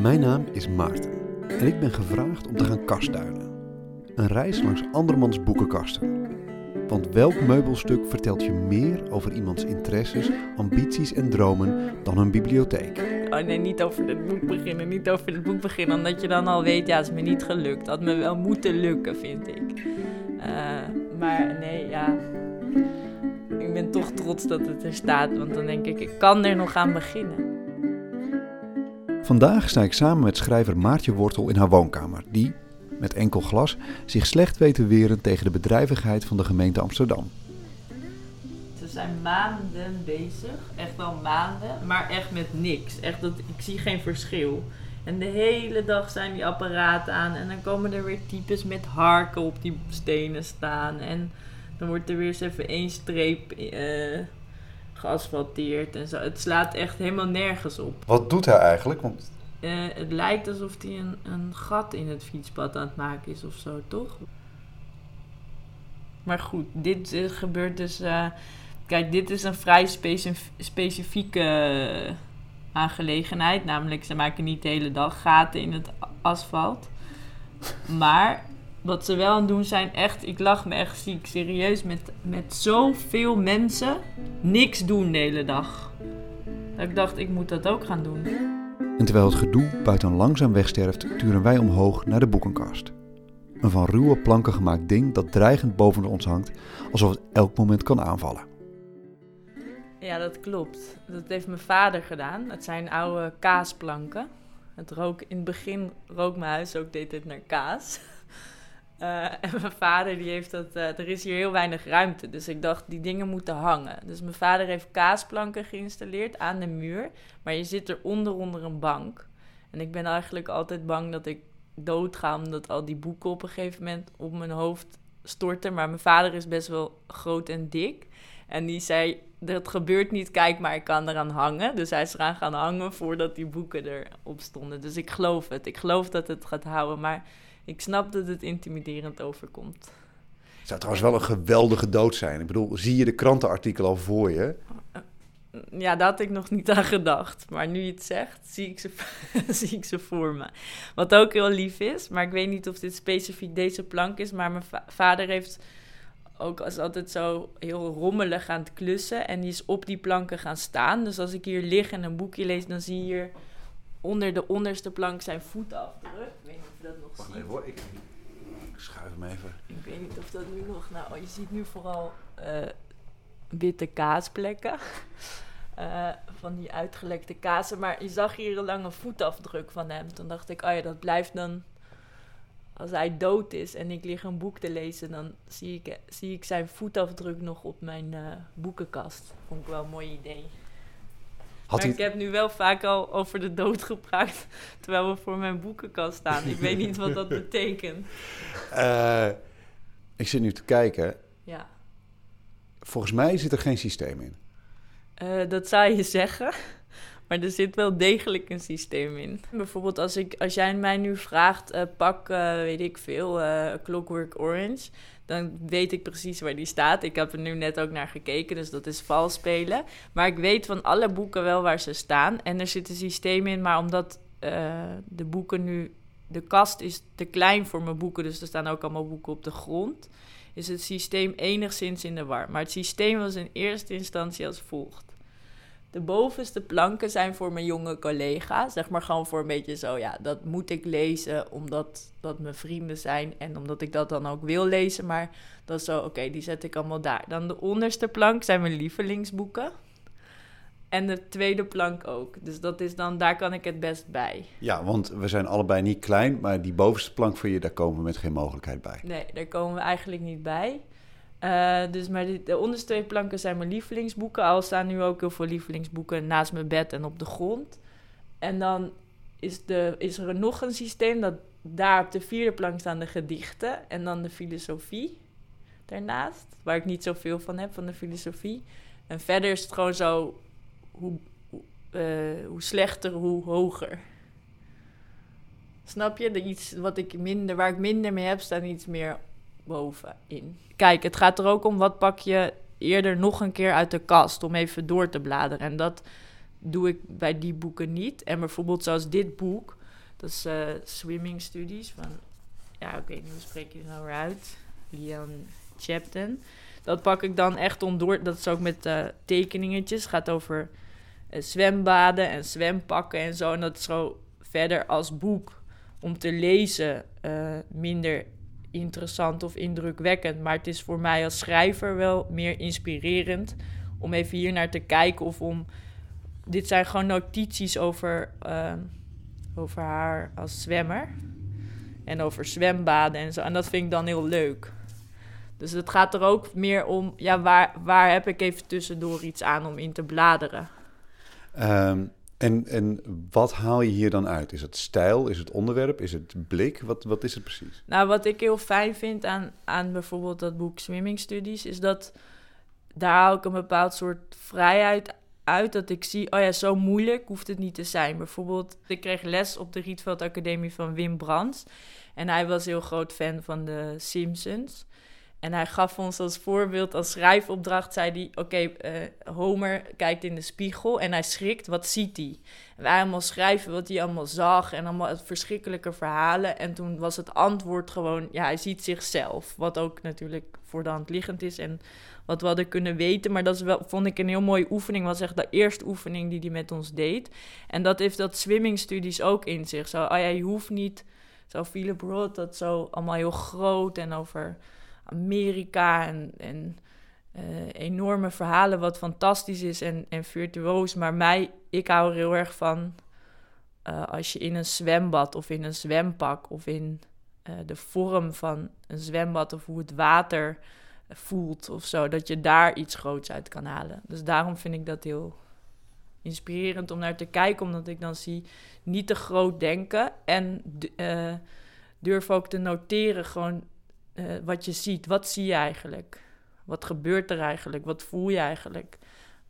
Mijn naam is Maarten en ik ben gevraagd om te gaan kastduinen. Een reis langs andermans boekenkasten. Want welk meubelstuk vertelt je meer over iemands interesses, ambities en dromen dan een bibliotheek? Oh nee, niet over dit boek beginnen, niet over dit boek beginnen. Omdat je dan al weet, ja, het is me niet gelukt. Had me wel moeten lukken, vind ik. Uh, maar nee, ja. Ik ben toch trots dat het er staat, want dan denk ik, ik kan er nog aan beginnen. Vandaag sta ik samen met schrijver Maartje Wortel in haar woonkamer, die, met enkel glas, zich slecht weet te weren tegen de bedrijvigheid van de gemeente Amsterdam. Ze zijn maanden bezig, echt wel maanden, maar echt met niks. Echt dat, ik zie geen verschil. En de hele dag zijn die apparaten aan en dan komen er weer types met harken op die stenen staan. En dan wordt er weer eens even één streep uh, geasfalteerd en zo. Het slaat echt helemaal nergens op. Wat doet hij eigenlijk? Want... Uh, het lijkt alsof hij een, een gat in het fietspad aan het maken is of zo, toch? Maar goed, dit uh, gebeurt dus. Uh, kijk, dit is een vrij specif specifieke aangelegenheid. Namelijk, ze maken niet de hele dag gaten in het asfalt. Maar wat ze wel aan het doen zijn, echt, ik lach me echt ziek. Serieus, met, met zoveel mensen niks doen de hele dag. Dat ik dacht, ik moet dat ook gaan doen. En terwijl het gedoe buiten langzaam wegsterft, turen wij omhoog naar de boekenkast. Een van ruwe planken gemaakt ding dat dreigend boven ons hangt, alsof het elk moment kan aanvallen. Ja, dat klopt. Dat heeft mijn vader gedaan. Het zijn oude kaasplanken. Het rook, in het begin rook mijn huis ook deed het naar kaas. Uh, en mijn vader die heeft dat, uh, er is hier heel weinig ruimte, dus ik dacht die dingen moeten hangen. Dus mijn vader heeft kaasplanken geïnstalleerd aan de muur, maar je zit eronder onder een bank. En ik ben eigenlijk altijd bang dat ik dood ga omdat al die boeken op een gegeven moment op mijn hoofd storten. Maar mijn vader is best wel groot en dik. En die zei, dat gebeurt niet, kijk maar, ik kan eraan hangen. Dus hij is eraan gaan hangen voordat die boeken erop stonden. Dus ik geloof het. Ik geloof dat het gaat houden, maar ik snap dat het intimiderend overkomt. Het zou trouwens wel een geweldige dood zijn. Ik bedoel, zie je de krantenartikel al voor je? Ja, daar had ik nog niet aan gedacht. Maar nu je het zegt, zie ik, ze, zie ik ze voor me. Wat ook heel lief is, maar ik weet niet of dit specifiek deze plank is. Maar mijn vader heeft ook als altijd zo heel rommelig aan het klussen. En die is op die planken gaan staan. Dus als ik hier lig en een boekje lees, dan zie je hier onder de onderste plank zijn voetafdruk. Dat nog Wacht ziet. even hoor, ik, ik schuif hem even. Ik weet niet of dat nu nog... Nou, je ziet nu vooral uh, witte kaasplekken. Uh, van die uitgelekte kazen. Maar je zag hier een lange voetafdruk van hem. Toen dacht ik, oh ja, dat blijft dan... Als hij dood is en ik lig een boek te lezen... dan zie ik, zie ik zijn voetafdruk nog op mijn uh, boekenkast. Vond ik wel een mooi idee. Had maar ik heb nu wel vaak al over de dood gepraat, terwijl we voor mijn boekenkast staan. Ik weet niet wat dat betekent. Uh, ik zit nu te kijken. Ja. Volgens mij zit er geen systeem in. Uh, dat zou je zeggen. Maar er zit wel degelijk een systeem in. Bijvoorbeeld als, ik, als jij mij nu vraagt, uh, pak, weet ik veel, Clockwork Orange dan weet ik precies waar die staat. Ik heb er nu net ook naar gekeken, dus dat is vals spelen. Maar ik weet van alle boeken wel waar ze staan. En er zit een systeem in, maar omdat de boeken nu... De kast is te klein voor mijn boeken, dus er staan ook allemaal boeken op de grond. Is het systeem enigszins in de war. Maar het systeem was in eerste instantie als volgt. De bovenste planken zijn voor mijn jonge collega. Zeg maar gewoon voor een beetje zo, ja, dat moet ik lezen omdat dat mijn vrienden zijn en omdat ik dat dan ook wil lezen. Maar dat is zo, oké, die zet ik allemaal daar. Dan de onderste plank zijn mijn lievelingsboeken. En de tweede plank ook. Dus dat is dan, daar kan ik het best bij. Ja, want we zijn allebei niet klein, maar die bovenste plank voor je, daar komen we met geen mogelijkheid bij. Nee, daar komen we eigenlijk niet bij. Uh, dus maar de, de, onderste twee planken zijn mijn lievelingsboeken. Al staan nu ook heel veel lievelingsboeken naast mijn bed en op de grond. En dan is, de, is er nog een systeem dat daar op de vierde plank staan de gedichten en dan de filosofie daarnaast. Waar ik niet zoveel van heb, van de filosofie. En verder is het gewoon zo, hoe, hoe slechter, hoe hoger. Snap je? De iets wat ik minder, waar ik minder mee heb, staan iets meer bovenin. Kijk, het gaat er ook om wat pak je eerder nog een keer uit de kast om even door te bladeren. En dat doe ik bij die boeken niet. En bijvoorbeeld zoals dit boek, Dat is uh, Swimming Studies van, ja, ik weet niet hoe spreek je het nou weer uit. Lian Chapten. Dat pak ik dan echt ondoor. Dat is ook met uh, tekeningetjes. gaat over uh, zwembaden en zwempakken en zo. En dat is zo verder als boek om te lezen minder interessant of indrukwekkend. Maar het is voor mij als schrijver wel meer inspirerend om even hier naar te kijken of om. Dit zijn gewoon notities over, ehm, over haar als zwemmer. En over zwembaden en zo. En dat vind ik dan heel leuk. Dus het gaat er ook meer om, ja, waar, waar heb ik even tussendoor iets aan om in te bladeren? Ehm, en, en wat haal je hier dan uit? Is het stijl? Is het onderwerp? Is het blik? Wat, wat is het precies? Nou, wat ik heel fijn vind aan, aan bijvoorbeeld dat boek Swimming Studies, is dat daar haal ik een bepaald soort vrijheid uit. Dat ik zie, oh ja, zo moeilijk hoeft het niet te zijn. Bijvoorbeeld, ik kreeg les op de Rietveld Academie van Wim Brands. En hij was heel groot fan van de Simpsons. En hij gaf ons als voorbeeld, als schrijfopdracht, zei hij... Oké, uh, Homer kijkt in de spiegel en hij schrikt, wat ziet hij? En wij allemaal schrijven wat hij allemaal zag en allemaal verschrikkelijke verhalen. En toen was het antwoord gewoon, ja, hij ziet zichzelf. Wat ook natuurlijk voor de hand liggend is en wat we hadden kunnen weten. Maar dat is wel, vond ik een heel mooie oefening. was echt de eerste oefening die hij met ons deed. En dat heeft dat swimmingstudies ook in zich. Zo, oh ja, je hoeft niet... Zo Philip Roth, dat zo allemaal heel groot en over Amerika en, en uh, enorme verhalen, wat fantastisch is en, en virtuoos. Maar mij, ik hou er heel erg van uh, als je in een zwembad of in een zwempak of in uh, de vorm van een zwembad of hoe het water voelt of zo, dat je daar iets groots uit kan halen. Dus daarom vind ik dat heel inspirerend om naar te kijken, omdat ik dan zie niet te groot denken en durf ook te noteren gewoon uh, wat je ziet. Wat zie je eigenlijk? Wat gebeurt er eigenlijk? Wat voel je eigenlijk?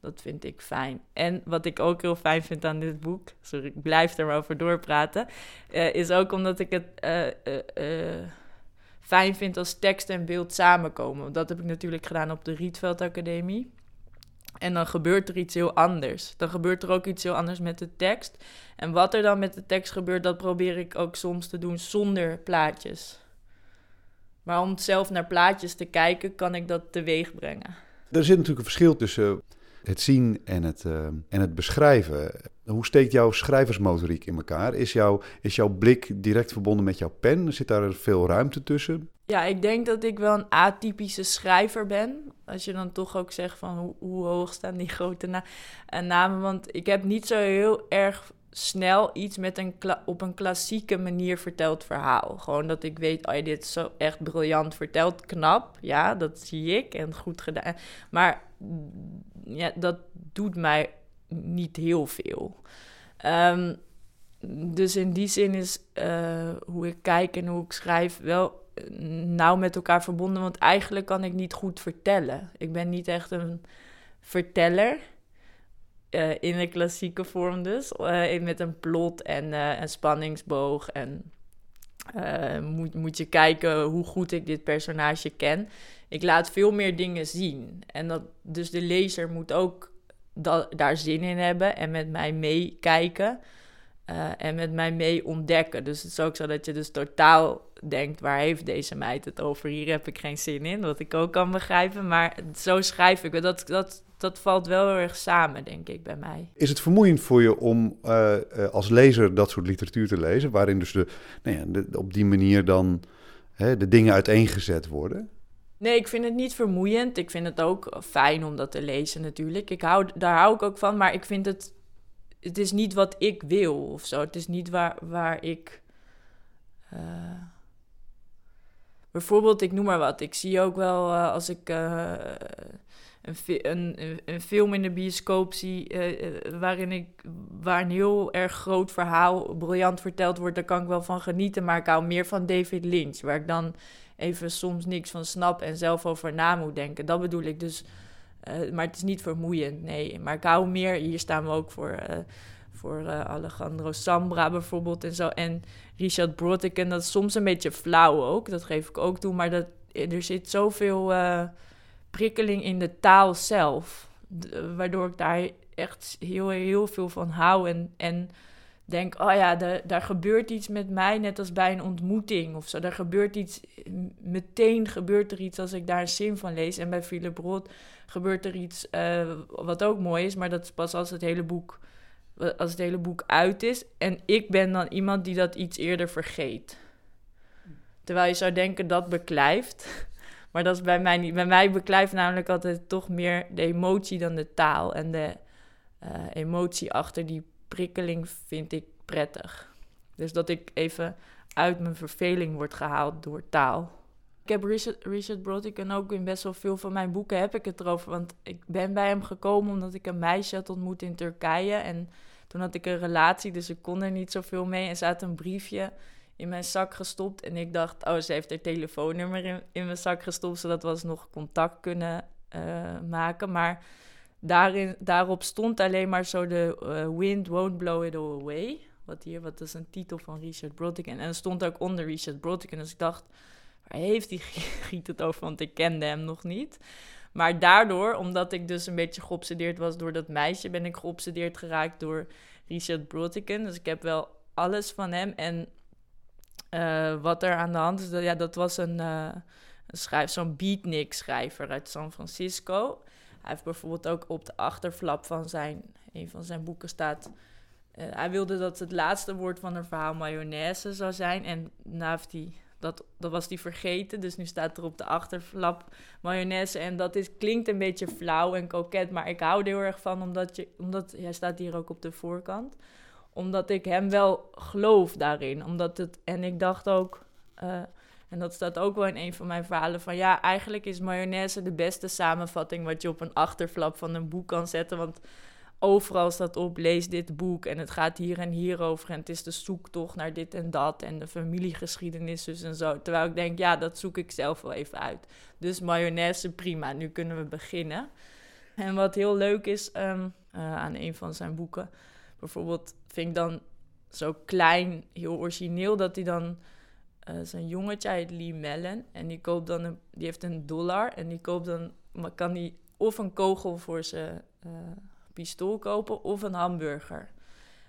Dat vind ik fijn. En wat ik ook heel fijn vind aan dit boek, sorry, ik blijf er maar over doorpraten, uh, is ook omdat ik het uh, fijn vind als tekst en beeld samenkomen. Dat heb ik natuurlijk gedaan op de Rietveld Academie. En dan gebeurt er iets heel anders. Dan gebeurt er ook iets heel anders met de tekst. En wat er dan met de tekst gebeurt, dat probeer ik ook soms te doen zonder plaatjes. Maar om zelf naar plaatjes te kijken, kan ik dat teweeg brengen. Er zit natuurlijk een verschil tussen het zien en het, uh, en het beschrijven. Hoe steekt jouw schrijversmotoriek in elkaar? Is, jouw is jouw blik direct verbonden met jouw pen? Zit daar veel ruimte tussen? Ja, ik denk dat ik wel een atypische schrijver ben. Als je dan toch ook zegt van hoe, hoe hoog staan die grote na namen. Want ik heb niet zo heel erg snel iets met een op een klassieke manier verteld verhaal. Gewoon dat ik weet, oh, dit is zo echt briljant verteld, knap. Ja, dat zie ik en goed gedaan. Maar ja, dat doet mij niet heel veel. Ehm, dus in die zin is uh, hoe ik kijk en hoe ik schrijf wel nauw met elkaar verbonden. Want eigenlijk kan ik niet goed vertellen. Ik ben niet echt een verteller. Uh, in de klassieke vorm dus. Uh, met een plot en uh, een spanningsboog. En moet, moet je kijken hoe goed ik dit personage ken. Ik laat veel meer dingen zien. En dat, dus de lezer moet ook daar zin in hebben en met mij meekijken. en met mij mee ontdekken. Dus het is ook zo dat je dus totaal denkt: waar heeft deze meid het over? Hier heb ik geen zin in. Wat ik ook kan begrijpen. Maar zo schrijf ik. Dat, dat, dat valt wel heel erg samen, denk ik, bij mij. Is het vermoeiend voor je om uh, als lezer dat soort literatuur te lezen, waarin dus de, nou ja, de, op die manier dan hè, de dingen uiteengezet worden? Nee, ik vind het niet vermoeiend. Ik vind het ook fijn om dat te lezen natuurlijk. Ik hou, daar hou ik ook van, maar ik vind het... Het is niet wat ik wil of zo. Het is niet waar, waar ik... Uh... Bijvoorbeeld, ik noem maar wat. Ik zie ook wel uh, als ik een, een, een, film in de bioscoop zie uh, waarin ik, waar een heel erg groot verhaal briljant verteld wordt, daar kan ik wel van genieten. Maar ik hou meer van David Lynch, waar ik dan even soms niks van snap en zelf over na moet denken. Dat bedoel ik dus. Uh, maar het is niet vermoeiend, nee. Maar ik hou meer, hier staan we ook voor, voor Alejandro Sambra bijvoorbeeld en zo. En Richard Brotick, en dat is soms een beetje flauw ook, dat geef ik ook toe. Maar dat, er zit zoveel prikkeling in de taal zelf. waardoor ik daar echt heel, heel veel van hou. En, en denk, oh ja, daar gebeurt iets met mij, net als bij een ontmoeting of zo. Daar gebeurt iets, meteen gebeurt er iets als ik daar een zin van lees. En bij Philip Roth gebeurt er iets uh, wat ook mooi is, maar dat is pas als het hele boek, als het hele boek uit is. En ik ben dan iemand die dat iets eerder vergeet. Terwijl je zou denken dat beklijft. Maar dat is bij mij niet. Bij mij beklijft namelijk altijd toch meer de emotie dan de taal. En de uh, emotie achter die prikkeling vind ik prettig. Dus dat ik even uit mijn verveling word gehaald door taal. Ik heb Richard, Richard en ook in best wel veel van mijn boeken heb ik het erover. Want ik ben bij hem gekomen omdat ik een meisje had ontmoet in Turkije. En toen had ik een relatie, dus ik kon er niet zoveel mee. En ze had een briefje in mijn zak gestopt. En ik dacht, oh, ze heeft haar telefoonnummer in, in mijn zak gestopt, zodat we alsnog contact kunnen uh, maken. Maar daarin, daarop stond alleen maar zo de uh, Wind Won't Blow It All Away. Wat hier, wat is een titel van Richard Brautigan. En er stond ook onder Richard Brautigan. Dus ik dacht, waar heeft hij giet het over? Want ik kende hem nog niet. Maar daardoor, omdat ik dus een beetje geobsedeerd was door dat meisje, ben ik geobsedeerd geraakt door Richard Brautigan. Dus ik heb wel alles van hem. En uh, wat er aan de hand is, dat, ja, dat was een, uh, een schrijver, zo'n beatnik-schrijver uit San Francisco. Hij heeft bijvoorbeeld ook op de achterflap van zijn, een van zijn boeken staat... Uh, hij wilde dat het laatste woord van een verhaal mayonaise zou zijn. En nou dat, dat was hij vergeten. Dus nu staat er op de achterflap mayonaise. En dat is, klinkt een beetje flauw en koket. Maar ik hou er heel erg van, omdat, je, omdat hij staat hier ook op de voorkant omdat ik hem wel geloof daarin. Omdat het, en ik dacht ook, uh, en dat staat ook wel in een van mijn verhalen, van ja, eigenlijk is mayonaise de beste samenvatting wat je op een achterflap van een boek kan zetten. Want overal staat op, lees dit boek en het gaat hier en hier over. En het is de zoektocht naar dit en dat en de familiegeschiedenis dus en zo. Terwijl ik denk, ja, dat zoek ik zelf wel even uit. Dus mayonaise, prima, nu kunnen we beginnen. En wat heel leuk is um, uh, aan een van zijn boeken bijvoorbeeld vind ik dan zo klein, heel origineel, dat hij dan uh, zijn jongetje uit Lee Mellon en die koopt dan die heeft een dollar en die koopt dan, maar kan die of een kogel voor zijn uh, pistool kopen of een hamburger.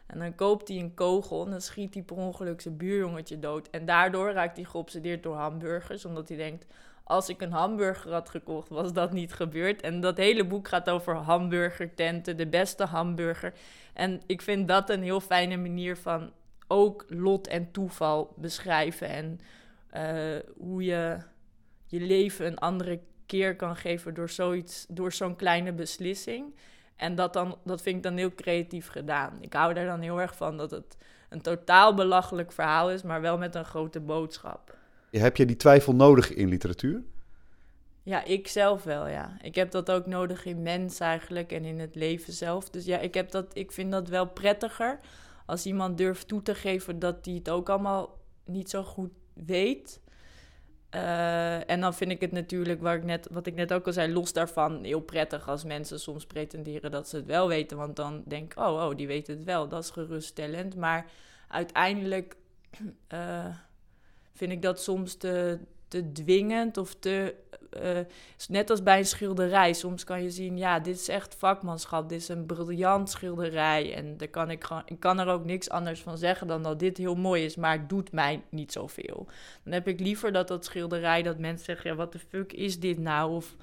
En dan koopt hij een kogel en dan schiet hij per ongeluk zijn buurjongetje dood. En daardoor raakt hij geobsedeerd door hamburgers, omdat hij denkt: als ik een hamburger had gekocht, was dat niet gebeurd. En dat hele boek gaat over hamburgertenten, de beste hamburger. En ik vind dat een heel fijne manier van ook lot en toeval beschrijven. En uh, hoe je je leven een andere keer kan geven door zoiets, door zo'n kleine beslissing. En dat, dan, dat vind ik dan heel creatief gedaan. Ik hou daar dan heel erg van dat het een totaal belachelijk verhaal is, maar wel met een grote boodschap. Heb je die twijfel nodig in literatuur? Ja, ik zelf wel, ja. Ik heb dat ook nodig in mens eigenlijk en in het leven zelf. Dus ja, ik, heb dat, ik vind dat wel prettiger als iemand durft toe te geven dat hij het ook allemaal niet zo goed weet. Uh, en dan vind ik het natuurlijk, waar ik net, wat ik net ook al zei, los daarvan heel prettig als mensen soms pretenderen dat ze het wel weten. Want dan denk ik, oh, oh, die weten het wel, dat is geruststellend. Maar uiteindelijk uh, vind ik dat soms te, te dwingend of te. Uh, net als bij een schilderij. Soms kan je zien, ja, dit is echt vakmanschap. Dit is een briljant schilderij. En daar kan ik, gewoon, ik kan er ook niks anders van zeggen dan dat dit heel mooi is, maar het doet mij niet zoveel. Dan heb ik liever dat dat schilderij, dat mensen zeggen, ja, wat de fuck is dit nou? Of,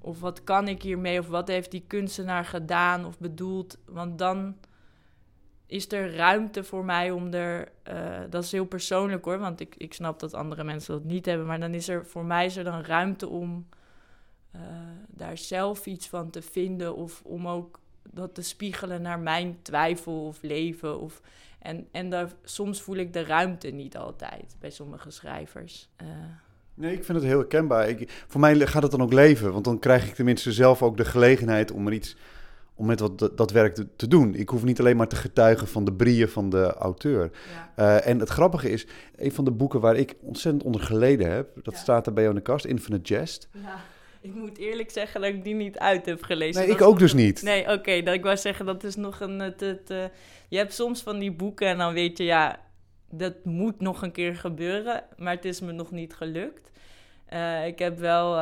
of wat kan ik hiermee? Of wat heeft die kunstenaar gedaan of bedoeld? Want dan is er ruimte voor mij om er. Uh, dat is heel persoonlijk hoor, want ik, ik snap dat andere mensen dat niet hebben. Maar dan is er voor mij is er dan ruimte om uh, daar zelf iets van te vinden. Of om ook dat te spiegelen naar mijn twijfel of leven. Of, en en daar, soms voel ik de ruimte niet altijd bij sommige schrijvers. Uh, Nee, ik vind het heel herkenbaar. Ik, voor mij gaat het dan ook leven, want dan krijg ik tenminste zelf ook de gelegenheid om er iets om met wat dat werk te, te, doen. Ik hoef niet alleen maar te getuigen van de brieën van de auteur. Uh, en het grappige is, een van de boeken waar ik ontzettend onder geleden heb, dat ja. staat er bij jou in de kast, Infinite Jest. Ja. Ik moet eerlijk zeggen dat ik die niet uit heb gelezen. Nee, dat ik ook dus niet. Nee, oké, okay, dat ik wou zeggen, dat is nog een... Het, het, uh, je hebt soms van die boeken en dan weet je, ja, dat moet nog een keer gebeuren, maar het is me nog niet gelukt. Uh, ik heb wel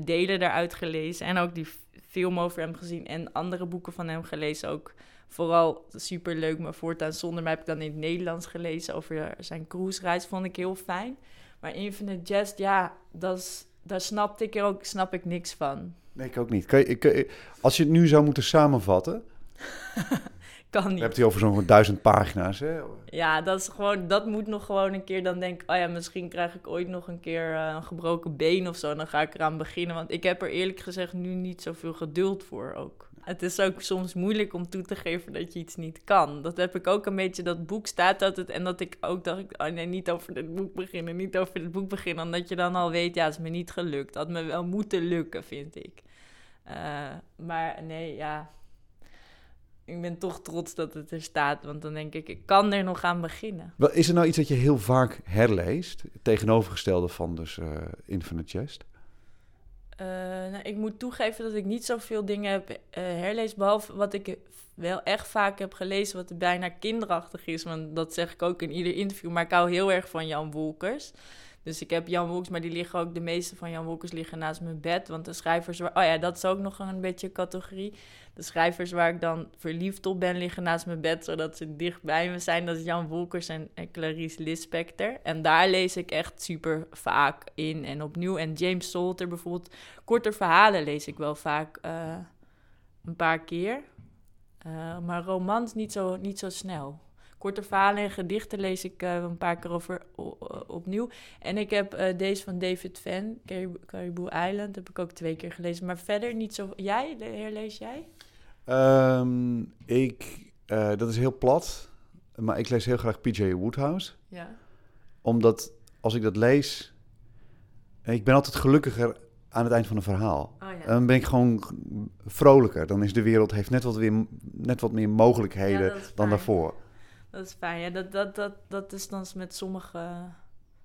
delen daaruit gelezen en ook die film over hem gezien en andere boeken van hem gelezen. Ook vooral super leuk. Maar voortaan zonder mij heb ik dan in het Nederlands gelezen over zijn cruisereis. Vond ik heel fijn. Maar Infinite Jest, ja, dat is, daar snapte ik ook, snap ik niks van. Nee, ik ook niet. Kan je, kan je- als je het nu zou moeten samenvatten, Kan je niet. hebt het over zo'n duizend pagina's. Hè? Ja, dat is gewoon, dat moet nog gewoon een keer. Dan denk ik, oh ja, misschien krijg ik ooit nog een keer eh, een gebroken been of zo. Dan ga ik eraan beginnen. Want ik heb er eerlijk gezegd nu niet zoveel geduld voor ook. Het is ook soms moeilijk om toe te geven dat je iets niet kan. Dat heb ik ook een beetje. Dat boek staat altijd. En dat ik ook dacht, oh nee, niet over dit boek beginnen. Niet over dit boek beginnen. Omdat je dan al weet, ja, het is me niet gelukt. Had me wel moeten lukken, vind ik. Eh, maar nee, ja. Ik ben toch trots dat het er staat. Want dan denk ik, ik kan er nog aan beginnen. Wel, Is er nou iets dat je heel vaak herleest? Tegenovergestelde van dus eh, Infinite Jest? Eh, nou, ik moet toegeven dat ik niet zoveel dingen heb eh, herlezen. Behalve wat ik wel echt vaak heb gelezen, wat bijna kinderachtig is. Want dat zeg ik ook in ieder interview. Maar ik hou heel erg van Jan Wolkers. Dus ik heb Jan Wolkers, maar die liggen ook, de meeste van Jan Wolkers liggen naast mijn bed. Want de schrijvers, waar, oh ja, dat is ook nog een beetje een categorie. De schrijvers waar ik dan verliefd op ben, liggen naast mijn bed, zodat ze dicht bij me zijn. Dat is Jan Wolkers en, en Clarice Lispector. En daar lees ik echt super vaak in en opnieuw. En James Salter bijvoorbeeld, korte verhalen lees ik wel vaak eh, een paar keer. Eh, maar romans niet zo, niet zo snel. Korte verhalen en gedichten lees ik eh, een paar keer over, opnieuw. En ik heb eh, deze van David Van, Carib- Caribou Island, heb ik ook twee keer gelezen. Maar verder niet zo... Jij, Le- herlees jij? Ehm, ik, eh, dat is heel plat, maar ik lees heel graag P.J. Woodhouse. Ja. Omdat als ik dat lees, ik ben altijd gelukkiger aan het eind van een verhaal. Oh ja. Dan ben ik gewoon vrolijker. Dan is de wereld heeft net wat, weer, net wat meer mogelijkheden Ja, dan daarvoor. Dat is fijn. Ja, dat, dat, dat, dat is dan met sommige,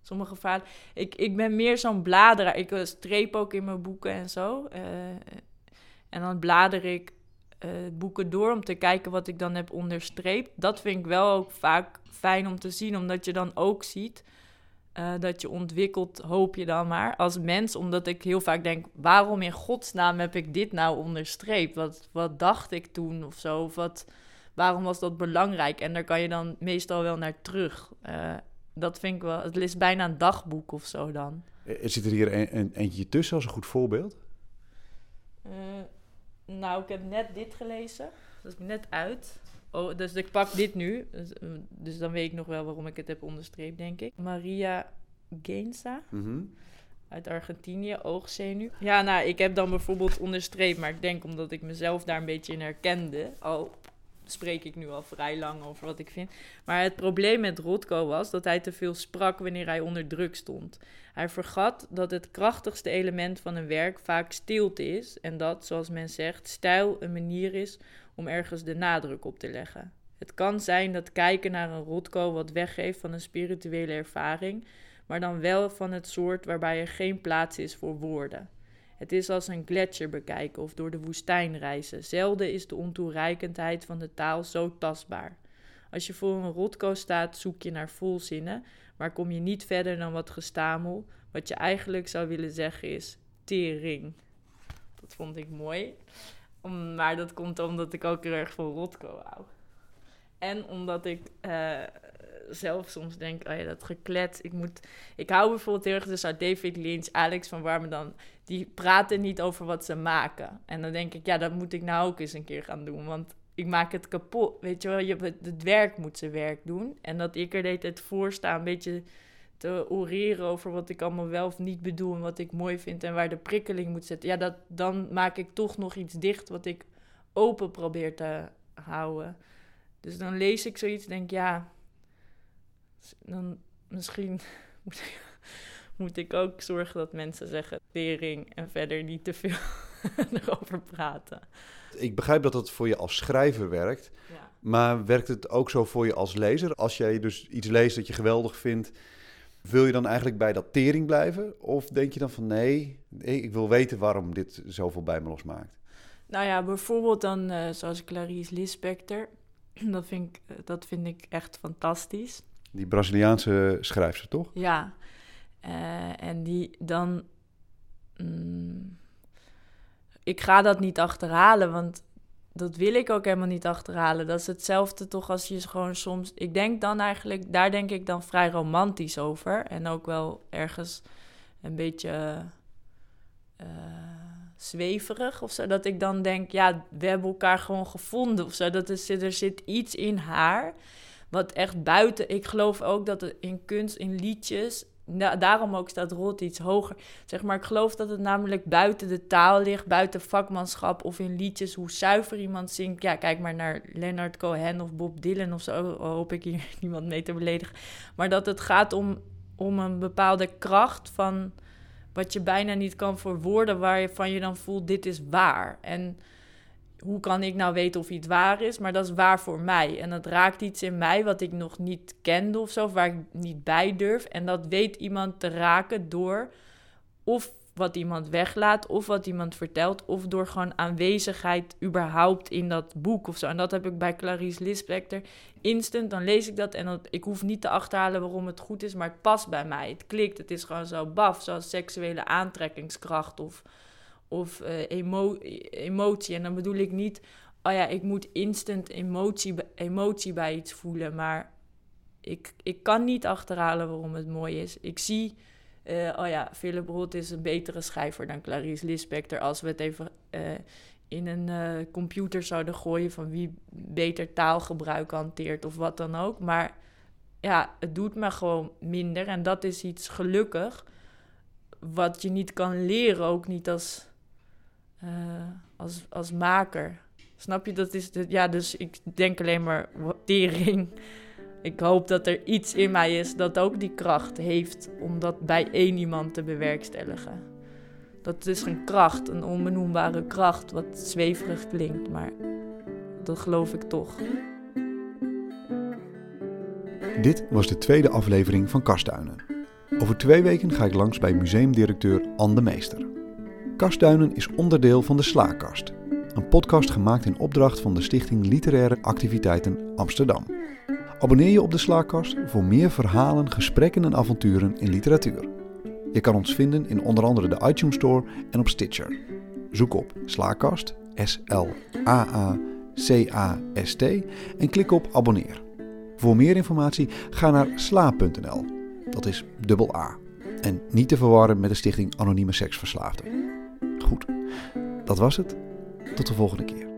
sommige verhalen. Ik, ik ben meer zo'n bladeraar. Ik eh, streep ook in mijn boeken en zo. Eh, en dan blader ik eh, boeken door om te kijken wat ik dan heb onderstreept. Dat vind ik wel ook vaak fijn om te zien, omdat je dan ook ziet dat je ontwikkelt, hoop je dan maar, als mens. Omdat ik heel vaak denk, waarom in godsnaam heb ik dit nou onderstreept? Wat, wat dacht ik toen of zo? Of wat, waarom was dat belangrijk? En daar kan je dan meestal wel naar terug. Dat vind ik wel, het is bijna een dagboek of zo dan. Er zit er hier een, een- eentje tussen als een goed voorbeeld. Eh, nou, ik heb net dit gelezen. Dat is net uit. Oh, dus ik pak dit nu. Dus, eh, dus dan weet ik nog wel waarom ik het heb onderstreept, denk ik. Maria Genza uit Argentinië, oogzenuw. Ja, nou, ik heb dan bijvoorbeeld onderstreept, maar ik denk omdat ik mezelf daar een beetje in herkende. Al spreek ik nu al vrij lang over wat ik vind. Maar het probleem met Rotko was dat hij te veel sprak wanneer hij onder druk stond. Hij vergat dat het krachtigste element van een werk vaak stilte is. En dat, zoals men zegt, stijl een manier is om ergens de nadruk op te leggen. Het kan zijn dat kijken naar een Rotko wat weggeeft van een spirituele ervaring, maar dan wel van het soort waarbij er geen plaats is voor woorden. Het is als een gletsjer bekijken of door de woestijn reizen. Zelden is de ontoereikendheid van de taal zo tastbaar. Als je voor een Rotko staat, zoek je naar volzinnen, maar kom je niet verder dan wat gestamel. Wat je eigenlijk zou willen zeggen is tering. Dat vond ik mooi. Maar dat komt omdat ik ook heel erg van Rotko hou. En omdat ik eh, zelf soms denk, oh ja, dat geklet. Ik, moet, ik hou bijvoorbeeld heel erg dus uit David Lynch, Alex van Warmerdam. Die praten niet over wat ze maken. En dan denk ik, ja, dat moet ik nou ook eens een keer gaan doen. Want ik maak het kapot. Weet je wel, je, het werk moet zijn werk doen. En dat ik er de tijd voor sta, een beetje te oreren over wat ik allemaal wel of niet bedoel en wat ik mooi vind en waar de prikkeling moet zitten. Ja, dat, dan maak ik toch nog iets dicht wat ik open probeer te houden. Dus dan lees ik zoiets en denk ja, dan misschien moet ik, moet ik ook zorgen dat mensen zeggen tering en verder niet te veel erover praten. Ik begrijp dat het voor je als schrijver werkt, Ja. maar werkt het ook zo voor je als lezer? Als jij dus iets leest dat je geweldig vindt, wil je dan eigenlijk bij dat tering blijven? Of denk je dan van nee, nee, ik wil weten waarom dit zoveel bij me losmaakt? Nou ja, bijvoorbeeld dan eh, zoals Clarice Lispector. Dat vind, ik, eh, dat vind ik echt fantastisch. Die Braziliaanse schrijfster, toch? Ja, Eh, en die dan. mm, ik ga dat niet achterhalen, want dat wil ik ook helemaal niet achterhalen. Dat is hetzelfde toch als je gewoon soms. Ik denk dan eigenlijk, daar denk ik dan vrij romantisch over. En ook wel ergens een beetje uh, zweverig of zo. Dat ik dan denk, ja, we hebben elkaar gewoon gevonden of zo. Dat er, er zit iets in haar. Wat echt buiten. Ik geloof ook dat het in kunst, in liedjes daarom ook staat rot iets hoger. Zeg maar, ik geloof dat het namelijk buiten de taal ligt, buiten vakmanschap of in liedjes, hoe zuiver iemand zingt. Ja, kijk maar naar Leonard Cohen of Bob Dylan of zo. Hoop ik hier niemand mee te beledigen. Maar dat het gaat om, om een bepaalde kracht van wat je bijna niet kan verwoorden, waarvan je dan voelt: dit is waar. En hoe kan ik nou weten of iets waar is? Maar dat is waar voor mij. En dat raakt iets in mij wat ik nog niet kende of zo, waar ik niet bij durf. En dat weet iemand te raken door of wat iemand weglaat, of wat iemand vertelt, of door gewoon aanwezigheid überhaupt in dat boek of zo. En dat heb ik bij Clarice Lispector. Instant, dan lees ik dat en dat, ik hoef niet te achterhalen waarom het goed is, maar het past bij mij. Het klikt, het is gewoon zo baf, zoals seksuele aantrekkingskracht of of emo emotie. En dan bedoel ik niet, oh ja, ik moet instant emotie, emotie bij iets voelen. Maar ik, ik kan niet achterhalen waarom het mooi is. Ik zie, uh, oh ja, Philip Roth is een betere schrijver dan Clarice Lispector. Als we het even uh, in een computer zouden gooien van wie beter taalgebruik hanteert of wat dan ook. Maar ja, het doet me gewoon minder. En dat is iets gelukkig wat je niet kan leren, ook niet als uh, als, als maker. Snap je? Dat is de, ja, dus ik denk alleen maar waardering. Ik hoop dat er iets in mij is dat ook die kracht heeft om dat bij één iemand te bewerkstelligen. Dat is een kracht, een onbenoembare kracht, wat zweverig klinkt, maar dat geloof ik toch. Dit was de tweede aflevering van Kastduinen. Over twee weken ga ik langs bij museumdirecteur Anne de Meester. Kastduinen is onderdeel van de Slaakast, een podcast gemaakt in opdracht van de Stichting Literaire Activiteiten Amsterdam. Abonneer je op de Slaakast voor meer verhalen, gesprekken en avonturen in literatuur. Je kan ons vinden in onder andere de iTunes Store en op Stitcher. Zoek op Slaakast, S-L-A-A-C-A-S-T en klik op abonneer. Voor meer informatie ga naar sla.nl. Dat is dubbel A. En niet te verwarren met de Stichting Anonieme Seksverslaafden. Dat was het. Tot de volgende keer.